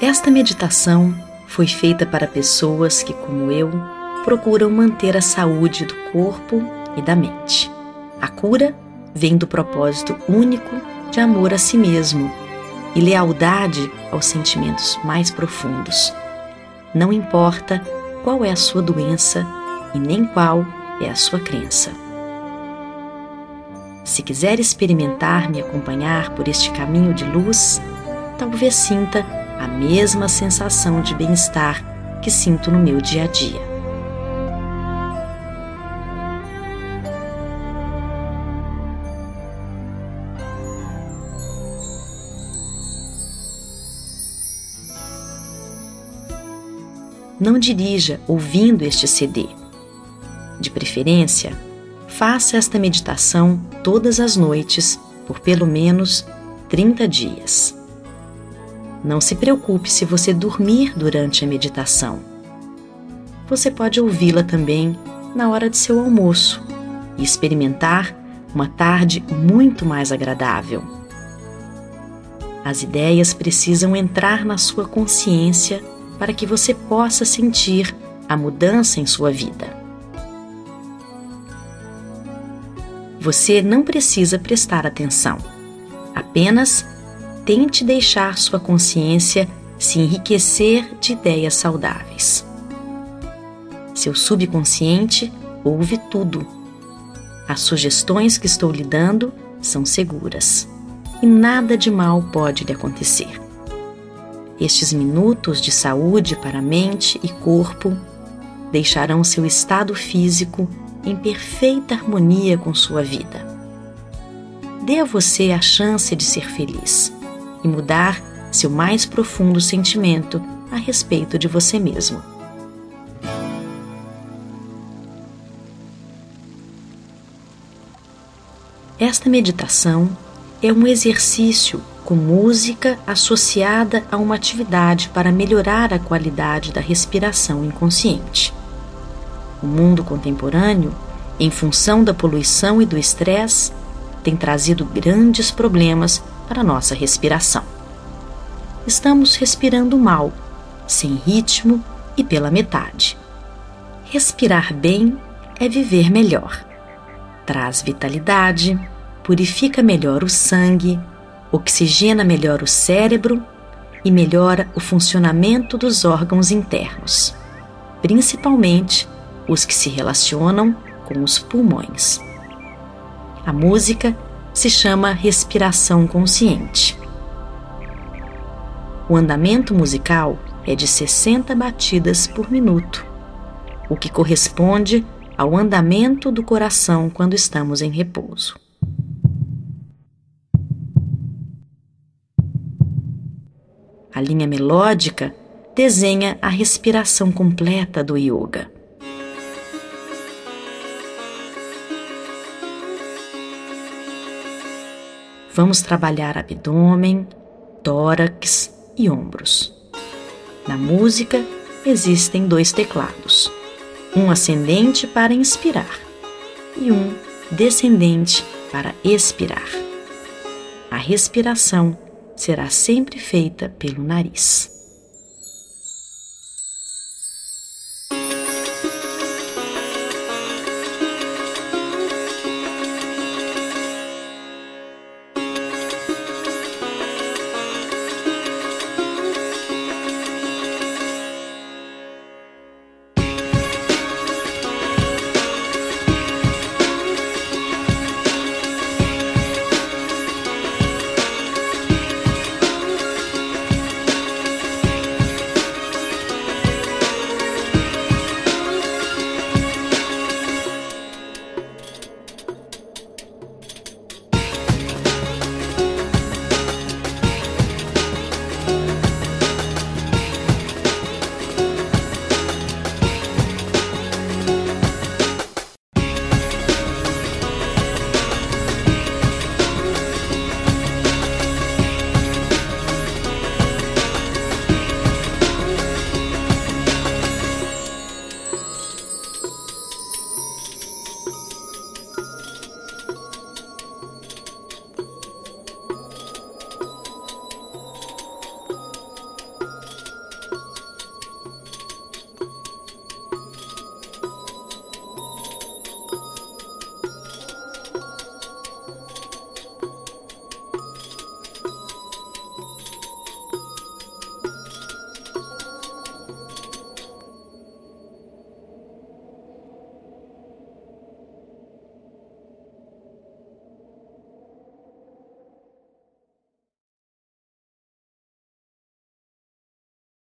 Esta meditação foi feita para pessoas que, como eu, procuram manter a saúde do corpo e da mente. A cura vem do propósito único de amor a si mesmo e lealdade aos sentimentos mais profundos. Não importa qual é a sua doença e nem qual é a sua crença. Se quiser experimentar me acompanhar por este caminho de luz, talvez sinta a mesma sensação de bem-estar que sinto no meu dia a dia. Não dirija ouvindo este CD. De preferência, faça esta meditação todas as noites por pelo menos 30 dias. Não se preocupe se você dormir durante a meditação. Você pode ouvi-la também na hora de seu almoço e experimentar uma tarde muito mais agradável. As ideias precisam entrar na sua consciência para que você possa sentir a mudança em sua vida. Você não precisa prestar atenção, apenas tente deixar sua consciência se enriquecer de ideias saudáveis. Seu subconsciente ouve tudo. As sugestões que estou lhe dando são seguras e nada de mal pode lhe acontecer. Estes minutos de saúde para mente e corpo deixarão seu estado físico em perfeita harmonia com sua vida. Dê a você a chance de ser feliz e mudar seu mais profundo sentimento a respeito de você mesmo. Esta meditação é um exercício com música associada a uma atividade para melhorar a qualidade da respiração inconsciente. O mundo contemporâneo, em função da poluição e do estresse, tem trazido grandes problemas para nossa respiração. Estamos respirando mal, sem ritmo e pela metade. Respirar bem é viver melhor. Traz vitalidade, purifica melhor o sangue, oxigena melhor o cérebro e melhora o funcionamento dos órgãos internos, principalmente os que se relacionam com os pulmões. A música se chama respiração consciente. O andamento musical é de 60 batidas por minuto, o que corresponde ao andamento do coração quando estamos em repouso. A linha melódica desenha a respiração completa do yoga. Vamos trabalhar abdômen, tórax e ombros. Na música existem dois teclados, um ascendente para inspirar e um descendente para expirar. A respiração será sempre feita pelo nariz.